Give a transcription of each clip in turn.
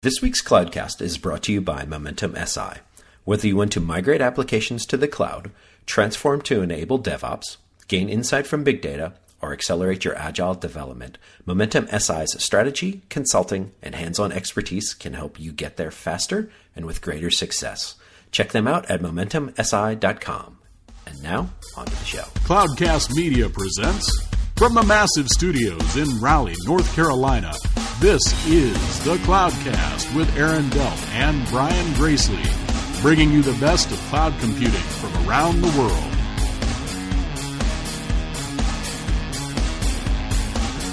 This week's Cloudcast is brought to you by Momentum SI. Whether you want to migrate applications to the cloud, transform to enable DevOps, gain insight from big data, or accelerate your agile development, Momentum SI's strategy, consulting, and hands on expertise can help you get there faster and with greater success. Check them out at MomentumSI.com. And now, on to the show. Cloudcast Media presents from the massive studios in Raleigh, North Carolina. This is the Cloudcast with Aaron Delp and Brian Gracely, bringing you the best of cloud computing from around the world.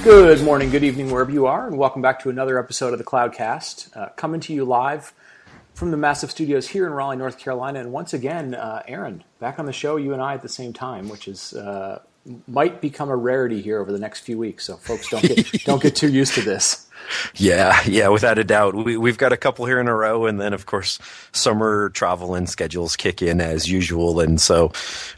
Good morning, good evening, wherever you are, and welcome back to another episode of the Cloudcast, uh, coming to you live from the massive studios here in Raleigh, North Carolina. And once again, uh, Aaron, back on the show, you and I at the same time, which is uh, might become a rarity here over the next few weeks. So folks, don't get don't get too used to this. Yeah, yeah, without a doubt. We, we've got a couple here in a row, and then of course summer travel and schedules kick in as usual, and so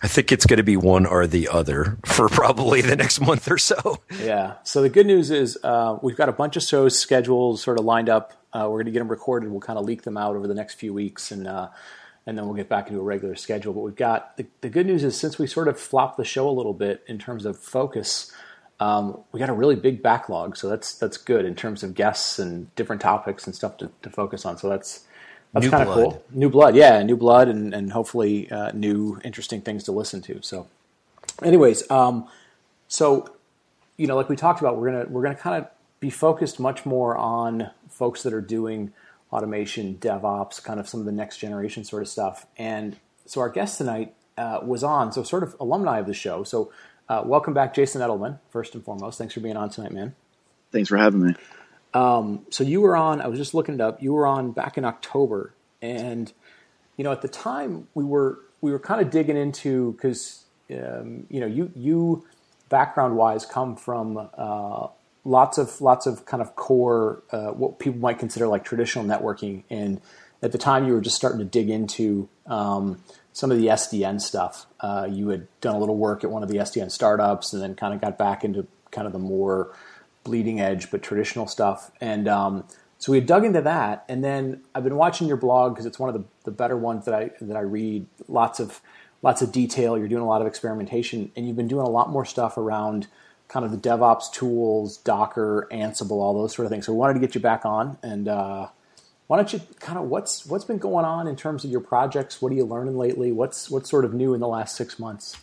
I think it's going to be one or the other for probably the next month or so. Yeah. So the good news is uh, we've got a bunch of shows scheduled, sort of lined up. Uh, we're going to get them recorded. We'll kind of leak them out over the next few weeks, and uh, and then we'll get back into a regular schedule. But we've got the, the good news is since we sort of flopped the show a little bit in terms of focus, um, we got a really big backlog. So that's that's good in terms of guests and different topics and stuff to, to focus on. So that's that's kind of cool. New blood, yeah, new blood, and and hopefully uh, new interesting things to listen to. So, anyways, um, so you know, like we talked about, we're gonna we're gonna kind of be focused much more on folks that are doing automation, DevOps, kind of some of the next generation sort of stuff. And so our guest tonight uh, was on, so sort of alumni of the show. So uh, welcome back, Jason Edelman, first and foremost. Thanks for being on tonight, man. Thanks for having me. Um, so you were on, I was just looking it up, you were on back in October. And, you know, at the time we were, we were kind of digging into, because, um, you know, you, you background wise come from uh, lots of lots of kind of core uh, what people might consider like traditional networking. And at the time, you were just starting to dig into um, some of the SDN stuff. Uh, you had done a little work at one of the SDN startups, and then kind of got back into kind of the more bleeding edge but traditional stuff. And um, so we had dug into that, and then I've been watching your blog because it's one of the, the better ones that I that I read. Lots of lots of detail. You're doing a lot of experimentation, and you've been doing a lot more stuff around kind of the DevOps tools, Docker, Ansible, all those sort of things. So we wanted to get you back on, and uh, why don't you kind of what's what's been going on in terms of your projects? What are you learning lately? What's what's sort of new in the last six months?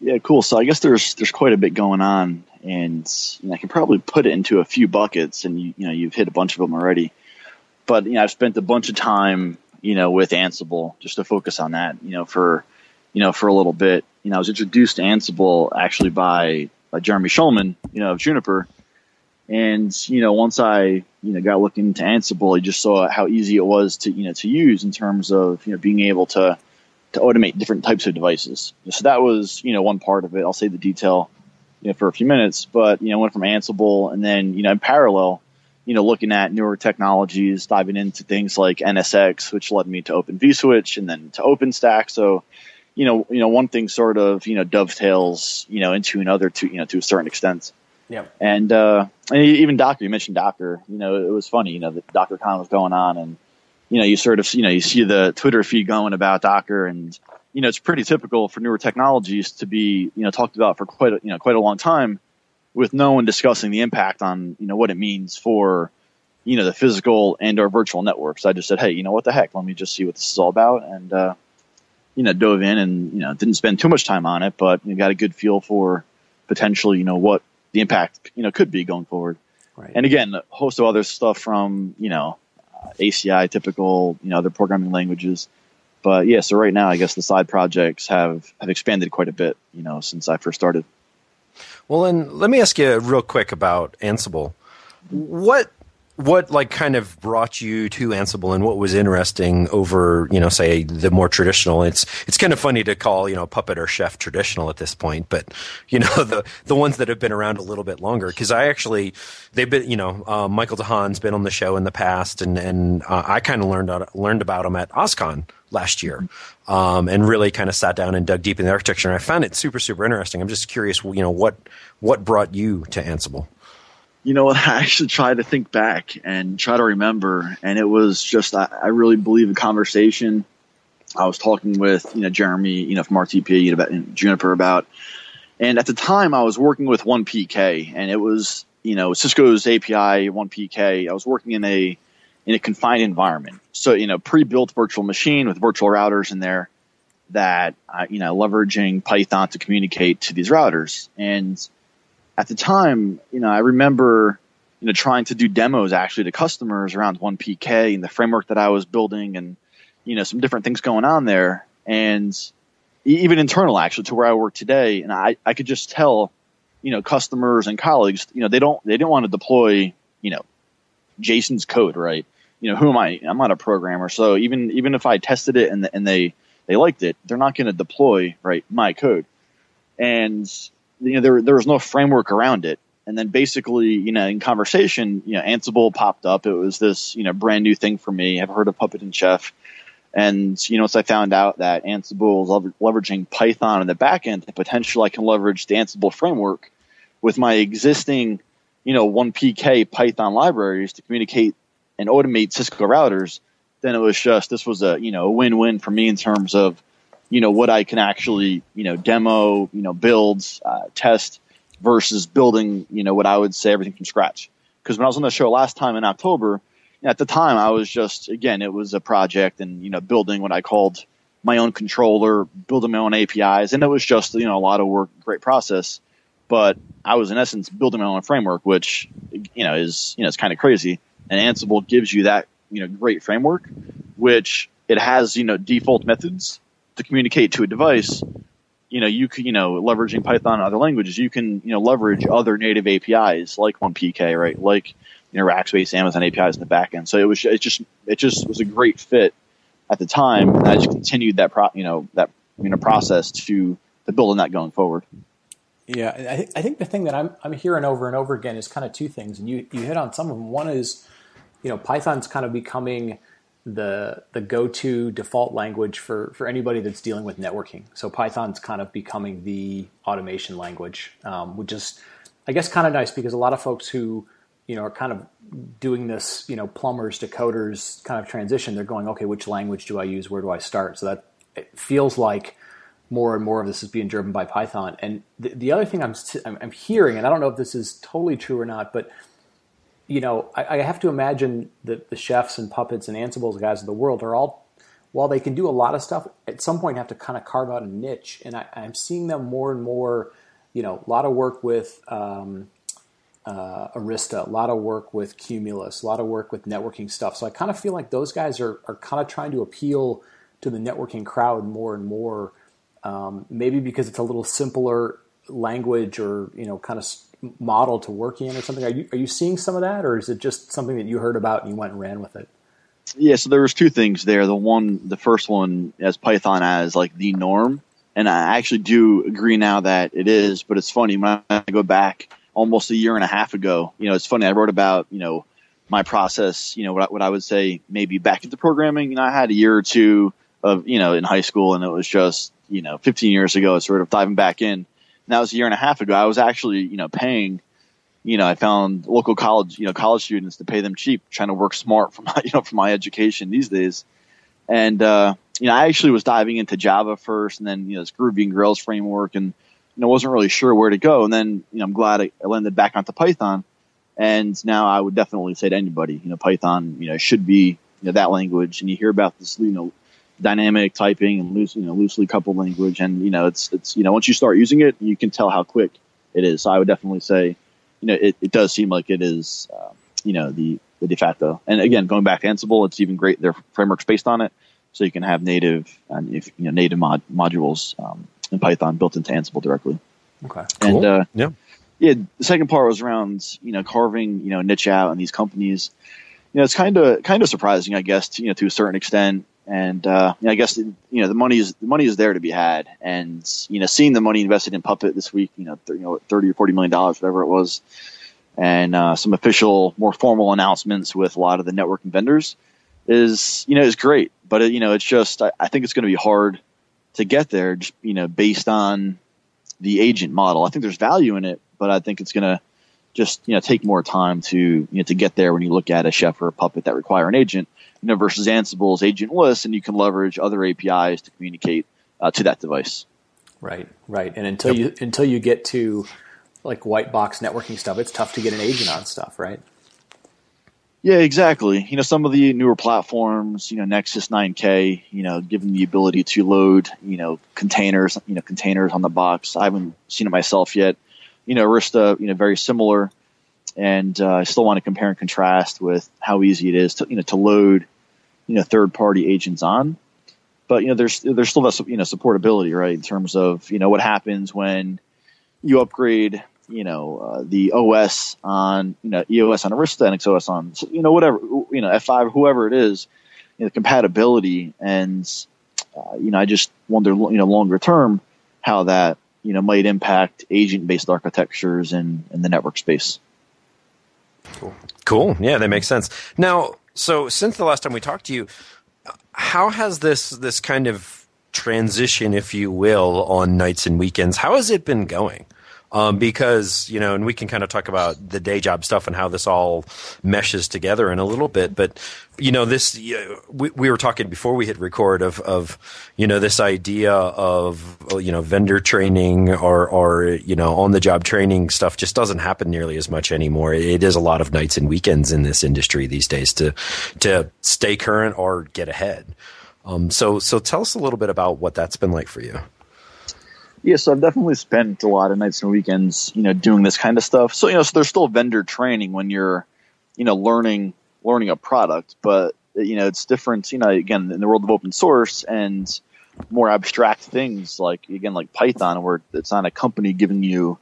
Yeah, cool. So I guess there's there's quite a bit going on, and you know, I can probably put it into a few buckets, and you, you know you've hit a bunch of them already. But you know I've spent a bunch of time you know with Ansible just to focus on that. You know for you know for a little bit, you know, I was introduced to Ansible actually by, by Jeremy Schulman, you know, of Juniper. And, you know, once I, you know, got looking into Ansible, I just saw how easy it was to, you know, to use in terms of, you know, being able to, to automate different types of devices. So that was, you know, one part of it. I'll say the detail, you know, for a few minutes, but, you know, went from Ansible and then, you know, in parallel, you know, looking at newer technologies, diving into things like NSX, which led me to Open vSwitch and then to OpenStack. So, you know, you know, one thing sort of, you know, dovetails, you know, into another to, you know, to a certain extent. Yeah. And, uh, and even Docker, you mentioned Docker, you know, it was funny, you know, the DockerCon was going on and, you know, you sort of, you know, you see the Twitter feed going about Docker and, you know, it's pretty typical for newer technologies to be, you know, talked about for quite a, you know, quite a long time with no one discussing the impact on, you know, what it means for, you know, the physical and or virtual networks. I just said, Hey, you know what the heck? Let me just see what this is all about. And, uh, you know, dove in and, you know, didn't spend too much time on it, but you got a good feel for potentially, you know, what the impact, you know, could be going forward. Right. And again, a host of other stuff from, you know, uh, ACI, typical, you know, other programming languages. But yeah, so right now, I guess the side projects have, have expanded quite a bit, you know, since I first started. Well, and let me ask you real quick about Ansible. What what like kind of brought you to Ansible and what was interesting over, you know, say the more traditional? It's it's kind of funny to call, you know, Puppet or Chef traditional at this point, but you know, the the ones that have been around a little bit longer because I actually they've been, you know, uh, Michael DeHaan's been on the show in the past and and uh, I kind of learned learned about him at OSCON last year. Um, and really kind of sat down and dug deep in the architecture and I found it super super interesting. I'm just curious, you know, what what brought you to Ansible? You know what? I actually tried to think back and try to remember, and it was just I, I really believe a conversation. I was talking with you know Jeremy, you know from RTP, you know, about Juniper about, and at the time I was working with one PK, and it was you know Cisco's API one PK. I was working in a in a confined environment, so you know pre-built virtual machine with virtual routers in there that uh, you know leveraging Python to communicate to these routers. And at the time, you know, I remember you know trying to do demos actually to customers around one PK and the framework that I was building, and you know some different things going on there, and even internal actually to where I work today. And I I could just tell, you know, customers and colleagues, you know, they don't they didn't want to deploy, you know, Jason's code, right? You know, who am I? I'm not a programmer, so even even if I tested it and and they they liked it, they're not going to deploy right my code. And you know there there was no framework around it. And then basically, you know, in conversation, you know, Ansible popped up. It was this you know brand new thing for me. I've heard of Puppet and Chef. And you know, once I found out that Ansible is leveraging Python in the backend, the potential I can leverage the Ansible framework with my existing, you know, one PK Python libraries to communicate and automate Cisco routers then it was just this was a you know win-win for me in terms of you know what I can actually you know demo you know builds uh, test versus building you know what I would say everything from scratch because when I was on the show last time in October at the time I was just again it was a project and you know building what I called my own controller building my own APIs and it was just you know a lot of work great process but I was in essence building my own framework which you know is you know it's kind of crazy and Ansible gives you that you know great framework, which it has you know default methods to communicate to a device. You know, you can you know leveraging Python and other languages, you can you know leverage other native APIs like OnePK, right? Like you know Rackspace, Amazon APIs in the backend. So it was it just it just was a great fit at the time, and I just continued that pro, you know that you know process to to build on that going forward. Yeah, I, th- I think the thing that I'm I'm hearing over and over again is kind of two things, and you you hit on some of them. One is you know, Python's kind of becoming the the go-to default language for for anybody that's dealing with networking. So Python's kind of becoming the automation language, um, which is, I guess, kind of nice because a lot of folks who you know are kind of doing this, you know, plumbers to coders kind of transition. They're going, okay, which language do I use? Where do I start? So that it feels like more and more of this is being driven by Python. And the, the other thing I'm I'm hearing, and I don't know if this is totally true or not, but you know, I, I, have to imagine that the chefs and puppets and Ansibles guys of the world are all, while they can do a lot of stuff, at some point have to kind of carve out a niche. And I, am seeing them more and more, you know, a lot of work with um, uh, Arista, a lot of work with Cumulus, a lot of work with networking stuff. So I kind of feel like those guys are, are kind of trying to appeal to the networking crowd more and more. Um, maybe because it's a little simpler language or, you know, kind of model to work in or something? Are you are you seeing some of that, or is it just something that you heard about and you went and ran with it? Yeah, so there was two things there. The one, the first one, as Python as like the norm, and I actually do agree now that it is. But it's funny when I go back almost a year and a half ago. You know, it's funny. I wrote about you know my process. You know, what, what I would say maybe back into programming. You know, I had a year or two of you know in high school, and it was just you know 15 years ago, sort of diving back in and that was a year and a half ago. I was actually, you know, paying, you know, I found local college, you know, college students to pay them cheap, trying to work smart for my, you know, for my education these days. And, uh, you know, I actually was diving into Java first and then, you know, this Groovy and Grails framework and, you know, wasn't really sure where to go. And then, you know, I'm glad I, landed back onto Python. And now I would definitely say to anybody, you know, Python, you know, should be, you know, that language. And you hear about this, you know, dynamic typing and loose, you know, loosely coupled language. And, you know, it's, it's, you know, once you start using it, you can tell how quick it is. So I would definitely say, you know, it, it does seem like it is, uh, you know, the, the de facto. And again, going back to Ansible, it's even great. Their framework's based on it. So you can have native, and if, you know, native mod, modules, um, in Python built into Ansible directly. Okay. Cool. And, uh, yeah. Yeah. The second part was around, you know, carving, you know, niche out in these companies. You know, it's kind of, kind of surprising, I guess, to, you know, to a certain extent and uh, you know, I guess you know the money is the money is there to be had, and you know, seeing the money invested in Puppet this week, you know, th- you know, thirty or forty million dollars, whatever it was, and uh, some official, more formal announcements with a lot of the networking vendors is you know is great, but it, you know, it's just I, I think it's going to be hard to get there, just, you know, based on the agent model. I think there's value in it, but I think it's going to just you know take more time to you know to get there when you look at a chef or a puppet that require an agent. You know, versus Ansible's agentless, and you can leverage other APIs to communicate uh, to that device. Right, right. And until yep. you until you get to like white box networking stuff, it's tough to get an agent on stuff, right? Yeah, exactly. You know, some of the newer platforms, you know, Nexus 9K, you know, given the ability to load, you know, containers, you know, containers on the box. I haven't seen it myself yet. You know, Arista, you know, very similar. And uh, I still want to compare and contrast with how easy it is to, you know, to load, you know, third party agents on. But, you know, there's, there's still that, you know, supportability, right? In terms of, you know, what happens when you upgrade you know uh, the OS on you know EOS on Arista and XOS on you know whatever you know F5 whoever it is, you know, compatibility and uh, you know I just wonder you know longer term how that you know might impact agent based architectures in in the network space. Cool. Cool. Yeah, that makes sense. Now, so since the last time we talked to you, how has this this kind of transition, if you will, on nights and weekends, how has it been going? Um, because you know, and we can kind of talk about the day job stuff and how this all meshes together in a little bit. But you know, this we, we were talking before we hit record of of you know this idea of you know vendor training or or you know on the job training stuff just doesn't happen nearly as much anymore. It is a lot of nights and weekends in this industry these days to to stay current or get ahead. Um, so so tell us a little bit about what that's been like for you. Yeah, so I've definitely spent a lot of nights and weekends, you know, doing this kind of stuff. So you know, so there's still vendor training when you're, you know, learning learning a product, but you know, it's different. You know, again, in the world of open source and more abstract things like again, like Python, where it's not a company giving you,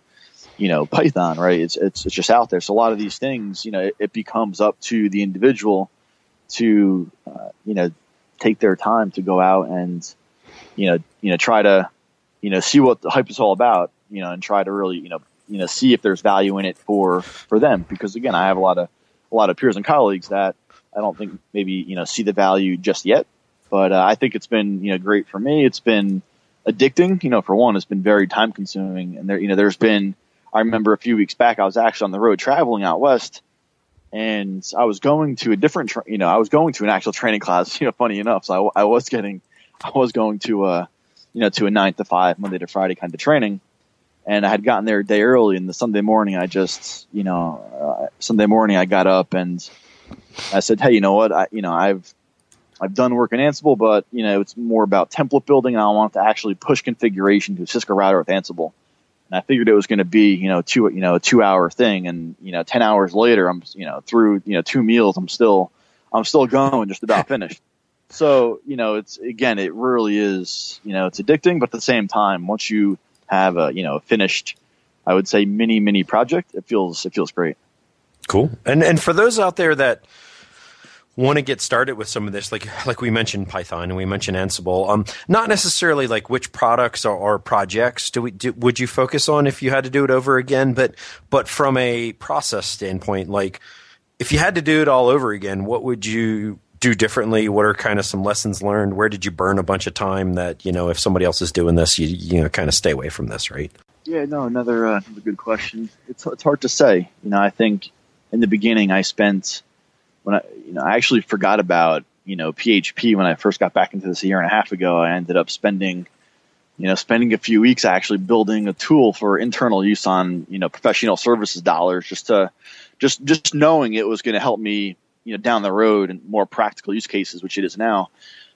you know, Python, right? It's it's it's just out there. So a lot of these things, you know, it, it becomes up to the individual to, uh, you know, take their time to go out and, you know, you know, try to you know, see what the hype is all about, you know, and try to really, you know, you know, see if there's value in it for for them. Because again, I have a lot of a lot of peers and colleagues that I don't think maybe you know see the value just yet, but uh, I think it's been you know great for me. It's been addicting. You know, for one, it's been very time consuming, and there you know there's been. I remember a few weeks back, I was actually on the road traveling out west, and I was going to a different, tra- you know, I was going to an actual training class. You know, funny enough, so I, I was getting, I was going to. Uh, you know, to a nine to five, Monday to Friday kind of training. And I had gotten there a day early, and the Sunday morning, I just, you know, uh, Sunday morning, I got up and I said, hey, you know what, I, you know, I've, I've done work in Ansible, but you know, it's more about template building, and I want to actually push configuration to a Cisco router with Ansible. And I figured it was going to be, you know, two, you know, a two hour thing, and you know, ten hours later, I'm, you know, through, you know, two meals, I'm still, I'm still going, just about finished. So, you know, it's again, it really is, you know, it's addicting, but at the same time, once you have a, you know, finished, I would say mini, mini project, it feels, it feels great. Cool. And, and for those out there that, want to get started with some of this, like like we mentioned Python and we mentioned Ansible, um, not necessarily like which products or, or projects do we do, would you focus on if you had to do it over again, but but from a process standpoint, like if you had to do it all over again, what would you do differently? What are kind of some lessons learned? Where did you burn a bunch of time that you know if somebody else is doing this, you you know kind of stay away from this, right? Yeah, no, another uh, another good question. It's it's hard to say. You know, I think in the beginning I spent when I you know I actually forgot about you know PHP when I first got back into this a year and a half ago. I ended up spending you know spending a few weeks actually building a tool for internal use on you know professional services dollars just to just just knowing it was going to help me you know down the road and more practical use cases, which it is now.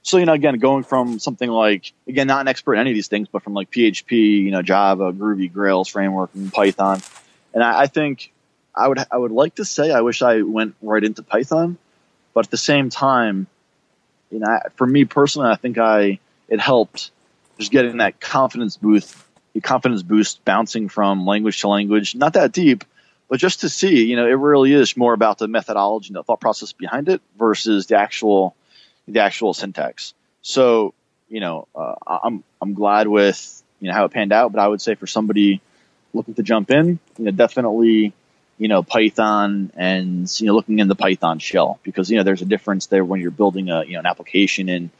So you know, again, going from something like again, not an expert in any of these things, but from like PHP, you know, Java, Groovy, Grails framework, and Python, and I, I think I would I would like to say I wish I went right into Python, but at the same time, you know, for me personally, I think I it helped just getting that confidence boost, the confidence boost, bouncing from language to language, not that deep, but just to see, you know, it really is more about the methodology and the thought process behind it versus the actual, the actual syntax. So, you know, uh, I'm I'm glad with you know how it panned out, but I would say for somebody looking to jump in, you know, definitely, you know, Python and you know looking in the Python shell because you know there's a difference there when you're building a you know an application in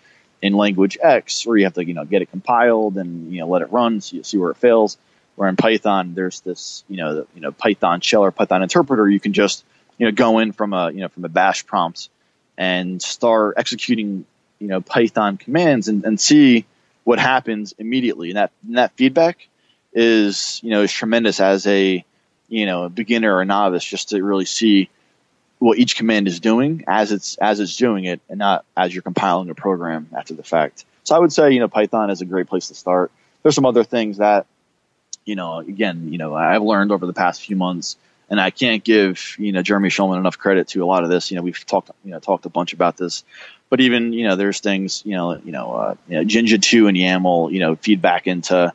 in language X where you have to you know get it compiled and you know let it run so you see where it fails Where in Python, there's this, you know, the, you know, Python shell or Python interpreter. You can just, you know, go in from a, you know, from a bash prompt and start executing, you know, Python commands and, and see what happens immediately. And that, and that feedback is, you know, is tremendous as a, you know, a beginner or a novice just to really see what each command is doing as it's as it's doing it, and not as you're compiling a program after the fact. So I would say, you know, Python is a great place to start. There's some other things that, you know, again, you know, I've learned over the past few months, and I can't give you know Jeremy Schulman enough credit to a lot of this. You know, we've talked you know talked a bunch about this, but even you know, there's things you know, you know, uh, you know Jinja two and YAML, you know, feedback into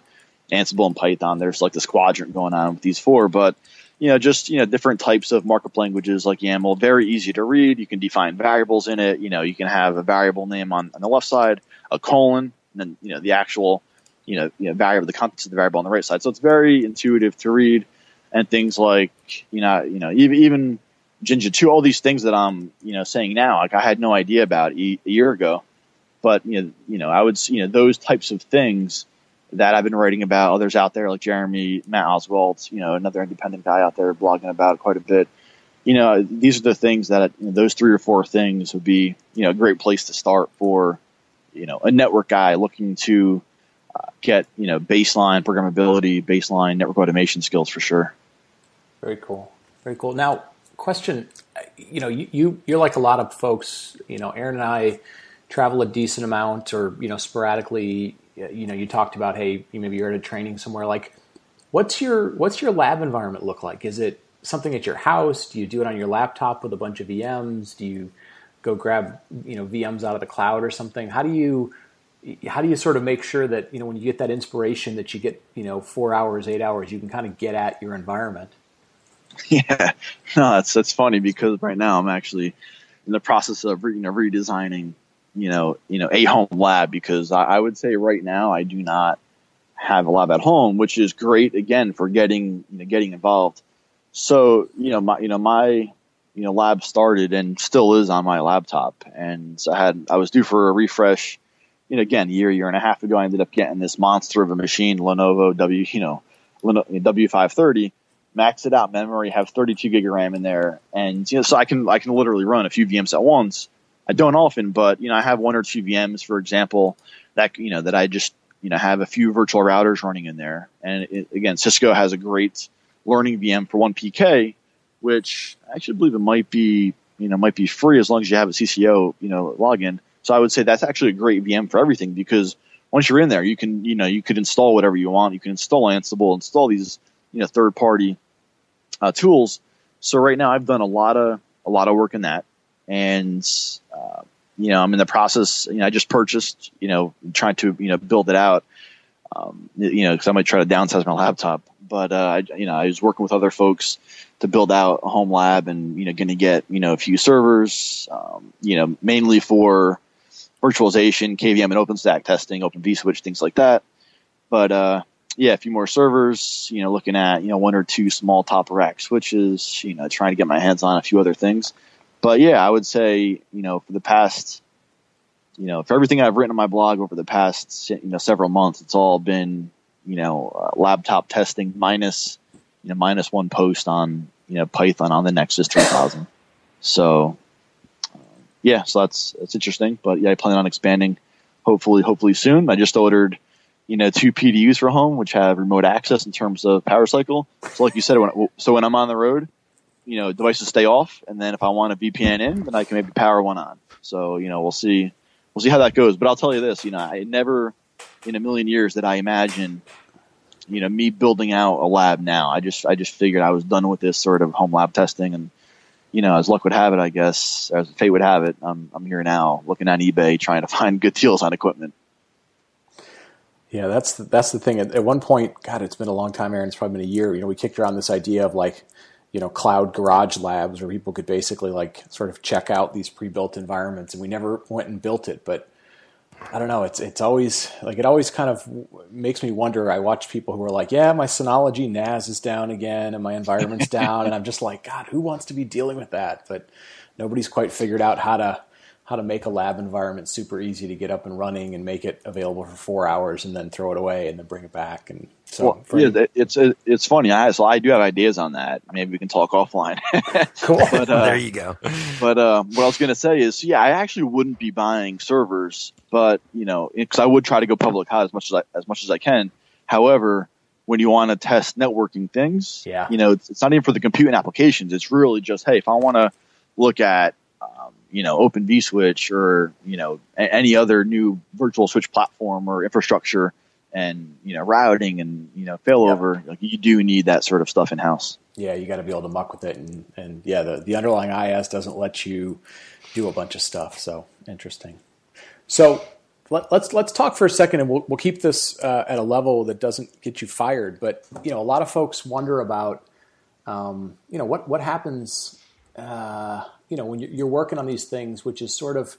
Ansible and Python. There's like this quadrant going on with these four, but you know, just, you know, different types of markup languages like YAML, very easy to read. You can define variables in it. You know, you can have a variable name on, on the left side, a colon, and then, you know, the actual, you know, you know, variable, the contents of the variable on the right side. So it's very intuitive to read and things like, you know, you know, even, even Jinja 2, all these things that I'm, you know, saying now, like I had no idea about a, year ago, but, you know, you know, I would, you know, those types of things, that I've been writing about. Others out there like Jeremy, Matt Oswalt, you know, another independent guy out there blogging about quite a bit. You know, these are the things that you know, those three or four things would be, you know, a great place to start for, you know, a network guy looking to uh, get, you know, baseline programmability, baseline network automation skills for sure. Very cool. Very cool. Now, question, you know, you, you you're like a lot of folks, you know, Aaron and I travel a decent amount or, you know, sporadically you know, you talked about, hey, maybe you're at a training somewhere. Like, what's your what's your lab environment look like? Is it something at your house? Do you do it on your laptop with a bunch of VMs? Do you go grab you know VMs out of the cloud or something? How do you how do you sort of make sure that you know when you get that inspiration that you get you know four hours, eight hours, you can kind of get at your environment? Yeah, no, that's that's funny because right now I'm actually in the process of you know redesigning you know, you know, a home lab because I, I would say right now I do not have a lab at home, which is great again for getting you know getting involved. So you know my you know my you know lab started and still is on my laptop, and I had I was due for a refresh. You know, again, year year and a half ago, I ended up getting this monster of a machine, Lenovo W you know W530. Max it out memory, have 32 gig of RAM in there, and you know, so I can I can literally run a few VMs at once I don't often, but you know, I have one or two VMs, for example, that you know that I just you know have a few virtual routers running in there. And it, again, Cisco has a great learning VM for one PK, which I actually believe it might be you know might be free as long as you have a CCO you know login. So I would say that's actually a great VM for everything because once you're in there, you can you know you could install whatever you want. You can install Ansible, install these you know third party uh, tools. So right now I've done a lot of a lot of work in that and uh, you know I'm in the process. You know, I just purchased. You know, trying to you know build it out. Um, you know, because I might try to downsize my laptop, but uh, I, you know, I was working with other folks to build out a home lab, and you know, going to get you know a few servers. Um, you know, mainly for virtualization, KVM, and OpenStack testing, Open vSwitch, things like that. But uh, yeah, a few more servers. You know, looking at you know one or two small top rack switches. You know, trying to get my hands on a few other things but yeah, I would say, you know, for the past, you know, for everything I've written on my blog over the past, you know, several months, it's all been, you know, uh, laptop testing minus, you know, minus one post on, you know, Python on the Nexus 3000. So, yeah, so that's, that's interesting. But yeah, I plan on expanding hopefully, hopefully soon. I just ordered, you know, two PDUs for home, which have remote access in terms of power cycle. So like you said, when, so when I'm on the road, you know devices stay off, and then if I want a VPN in, then I can maybe power one on. So you know we'll see we'll see how that goes. But I'll tell you this, you know, I never in a million years that I imagine you know me building out a lab now. I just I just figured I was done with this sort of home lab testing and. You know, as luck would have it, I guess, as fate would have it, I'm I'm here now, looking on eBay, trying to find good deals on equipment. Yeah, that's the, that's the thing. At, at, one point, God, it's been a long time, Aaron. It's probably been a year. You know, we kicked around this idea of like, you know cloud garage labs where people could basically like sort of check out these pre-built environments and we never went and built it but I don't know. It's it's always like it always kind of makes me wonder. I watch people who are like, "Yeah, my Synology NAS is down again, and my environment's down," and I'm just like, "God, who wants to be dealing with that?" But nobody's quite figured out how to how to make a lab environment super easy to get up and running and make it available for four hours and then throw it away and then bring it back. And so, well, yeah, it's it's funny. I so I do have ideas on that. Maybe we can talk offline. cool. But, uh, there you go. But uh, what I was going to say is, yeah, I actually wouldn't be buying servers, but you know, because I would try to go public cloud as much as I, as much as I can. However, when you want to test networking things, yeah. you know, it's, it's not even for the computing applications. It's really just, hey, if I want to look at you know, Open vSwitch or, you know, a- any other new virtual switch platform or infrastructure and, you know, routing and, you know, failover, like you do need that sort of stuff in house. Yeah, you got to be able to muck with it. And, and yeah, the, the underlying IaaS doesn't let you do a bunch of stuff. So interesting. So let, let's let's talk for a second, and we'll we'll keep this uh, at a level that doesn't get you fired. But you know, a lot of folks wonder about, um, you know, what what happens uh, you know, when you're working on these things, which is sort of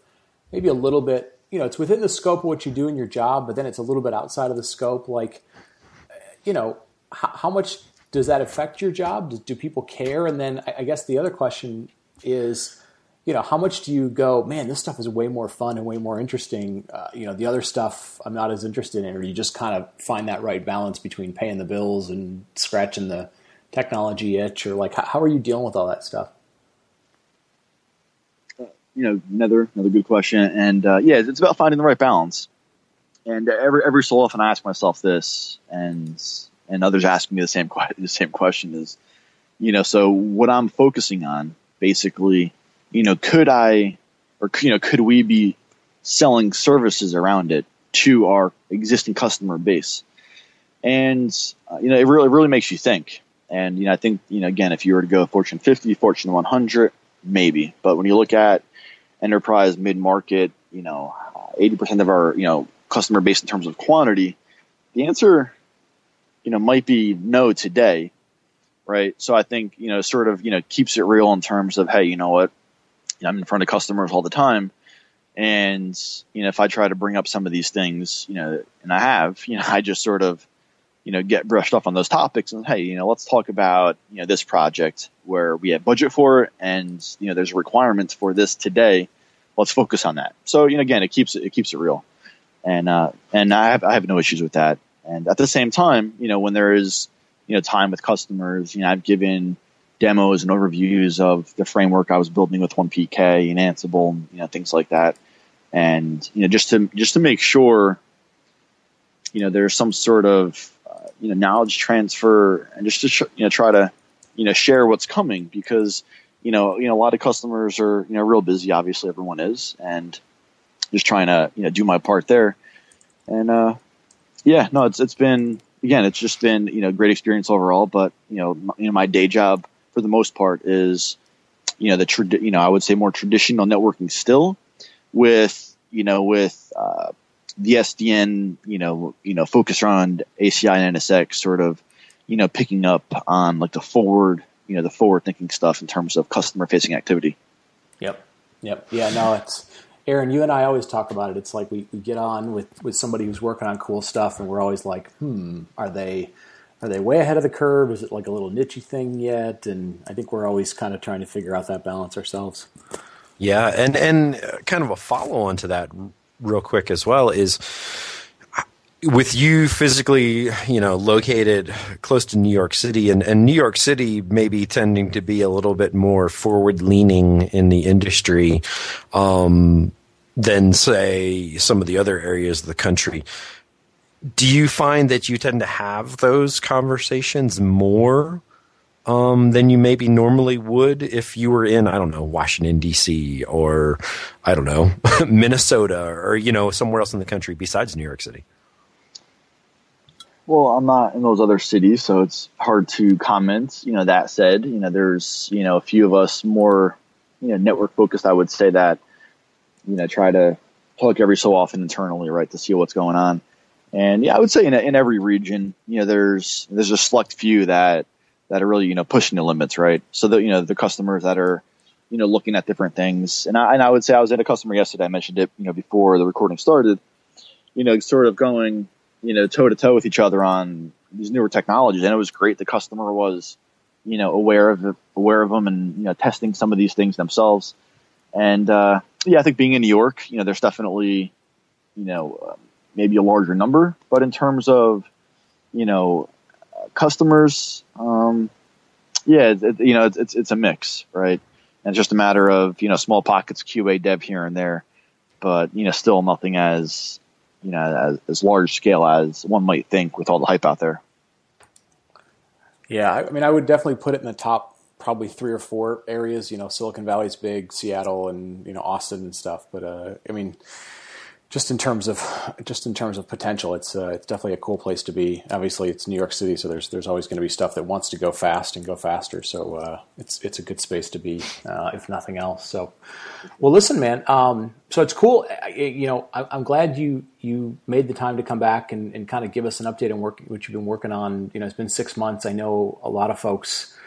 maybe a little bit, you know, it's within the scope of what you do in your job, but then it's a little bit outside of the scope. Like, you know, how, how much does that affect your job? Do, do people care? And then I, I guess the other question is, you know, how much do you go, man, this stuff is way more fun and way more interesting. Uh, you know, the other stuff I'm not as interested in, or you just kind of find that right balance between paying the bills and scratching the technology itch, or like, how, how are you dealing with all that stuff? You know, another another good question. And uh, yeah, it's about finding the right balance. And every every so often, I ask myself this, and and others ask me the same the same question is, you know, so what I'm focusing on, basically, you know, could I, or you know, could we be selling services around it to our existing customer base? And uh, you know, it really it really makes you think. And you know, I think you know, again, if you were to go Fortune 50, Fortune 100, maybe. But when you look at enterprise, mid market, you know, 80% of our, you know, customer base in terms of quantity? The answer, you know, might be no today, right? So I think, you know, sort of, you know, keeps it real in terms of, hey, you know what, I'm in front of customers all the time. And, you know, if I try to bring up some of these things, you know, and I have, you know, I just sort of, you know, get brushed off on those topics and hey, you know, let's talk about, you know, this project where we have budget for it and, you know, there's requirements for this today. Let's focus on that. So, you know, again, it keeps it, it keeps it real. And, uh, and I have, I have no issues with that. And at the same time, you know, when there is, you know, time with customers, you know, I've given demos and overviews of the framework I was building with 1PK and Ansible and, you know, things like that. And, you know, just to, just to make sure, you know, there's some sort of you know knowledge transfer and just to you know try to you know share what's coming because you know you know a lot of customers are you know real busy obviously everyone is and just trying to you know do my part there and uh yeah no it's it's been again it's just been you know great experience overall but you know my, you know my day job for the most part is you know the trad- you know I would say more traditional networking still with you know with uh, the SDN, you know, you know, focus around ACI and NSX sort of, you know, picking up on like the forward, you know, the forward thinking stuff in terms of customer facing activity. Yep. Yep. Yeah, no, it's Aaron, you and I always talk about it. It's like we, we get on with, with somebody who's working on cool stuff and we're always like, hmm, are they are they way ahead of the curve? Is it like a little nichey thing yet? And I think we're always kind of trying to figure out that balance ourselves. Yeah, and and kind of a follow on to that real quick as well is with you physically, you know, located close to New York City and, and New York City maybe tending to be a little bit more forward leaning in the industry um, than say some of the other areas of the country. Do you find that you tend to have those conversations more um, than you maybe normally would if you were in, I don't know, Washington, D.C. or, I don't know, Minnesota or, you know, somewhere else in the country besides New York City? Well, I'm not in those other cities, so it's hard to comment. You know, that said, you know, there's, you know, a few of us more, you know, network focused, I would say that, you know, try to talk every so often internally, right, to see what's going on. And yeah, I would say in, in every region, you know, there's, there's a select few that, that are really you know pushing the limits, right? So that you know the customers that are you know looking at different things, and I and I would say I was in a customer yesterday. I mentioned it you know before the recording started. You know, sort of going you know toe to toe with each other on these newer technologies, and it was great. The customer was you know aware of aware of them and you know testing some of these things themselves. And uh, yeah, I think being in New York, you know, there's definitely, you know, uh, maybe a larger number, but in terms of, you know, customers, um, yeah, it, you know, it's, it's, a mix, right? And it's just a matter of you know small pockets QA dev here and there, but you know still nothing as you know as, as large scale as one might think with all the hype out there. Yeah, I mean, I would definitely put it in the top probably three or four areas. You know, Silicon Valley's big, Seattle, and you know Austin and stuff. But uh, I mean, just in terms of just in terms of potential, it's uh, it's definitely a cool place to be. Obviously, it's New York City, so there's there's always going to be stuff that wants to go fast and go faster. So uh, it's it's a good space to be, uh, if nothing else. So, well, listen, man. Um, so it's cool. You know, I, am glad you you made the time to come back and, and kind of give us an update on work what you've been working on. You know, it's been six months. I know a lot of folks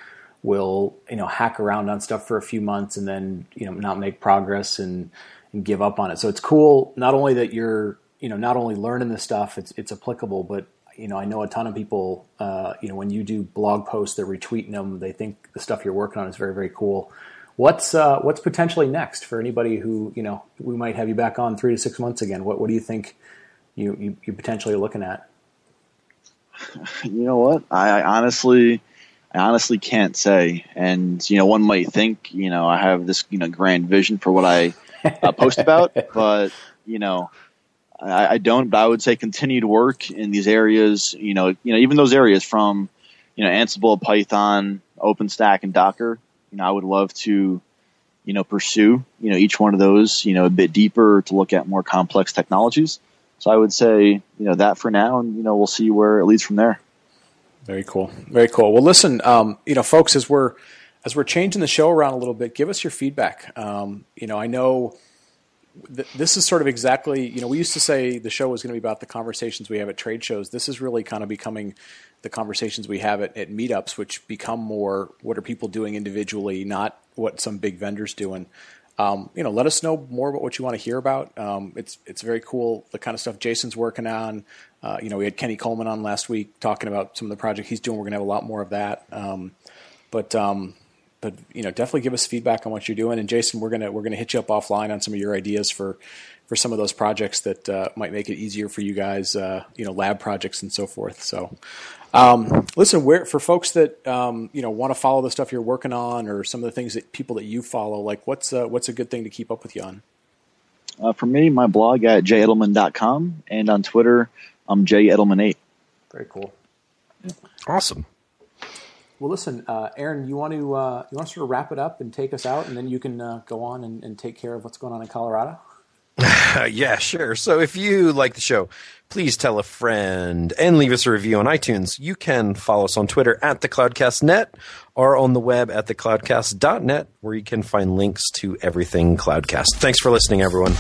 will you know hack around on stuff for a few months and then you know not make progress and and give up on it. So it's cool not only that you're you know not only learning the stuff it's it's applicable, but you know I know a ton of people uh, you know when you do blog posts they're retweeting them they think the stuff you're working on is very very cool. What's uh, what's potentially next for anybody who you know we might have you back on three to six months again? What what do you think you you, you potentially looking at? You know what I, I honestly. I honestly can't say. And, you know, one might think, you know, I have this, you know, grand vision for what I uh, post about, but you know, I, I, don't. But I would say continue to work in these areas. You know, you know, even those areas from you know Ansible, Python, OpenStack, and Docker. You know, I would love to you know pursue you know each one of those you know a bit deeper to look at more complex technologies. So I would say you know that for now, and you know we'll see where it leads from there. Very cool. Very cool. Well, listen, um, you know, folks, as we're as we're changing the show around a little bit, give us your feedback. Um, you know, I know th- this is sort of exactly, you know, we used to say the show was going to be about the conversations we have at trade shows. This is really kind of becoming the conversations we have at, at meetups, which become more what are people doing individually, not what some big vendors doing. Um, you know, let us know more about what you want to hear about. Um, it's it's very cool the kind of stuff Jason's working on. Uh, you know, we had Kenny Coleman on last week talking about some of the project he's doing. We're going to have a lot more of that. Um, but um, but you know, definitely give us feedback on what you're doing. And Jason, we're gonna we're gonna hit you up offline on some of your ideas for for some of those projects that uh, might make it easier for you guys, uh, you know, lab projects and so forth. So, um, listen, where for folks that um, you know want to follow the stuff you're working on, or some of the things that people that you follow, like what's uh, what's a good thing to keep up with you on? Uh, for me, my blog at jedelman.com and on Twitter, I'm jedelman8. Very cool. Awesome. Well, listen, uh, Aaron, you want to uh, you want to sort of wrap it up and take us out, and then you can uh, go on and, and, take care of what's going on in Colorado. yeah, sure. So if you like the show, please tell a friend and leave us a review on iTunes. You can follow us on Twitter at the CloudcastNet or on the web at thecloudcast.net, where you can find links to everything Cloudcast. Thanks for listening, everyone.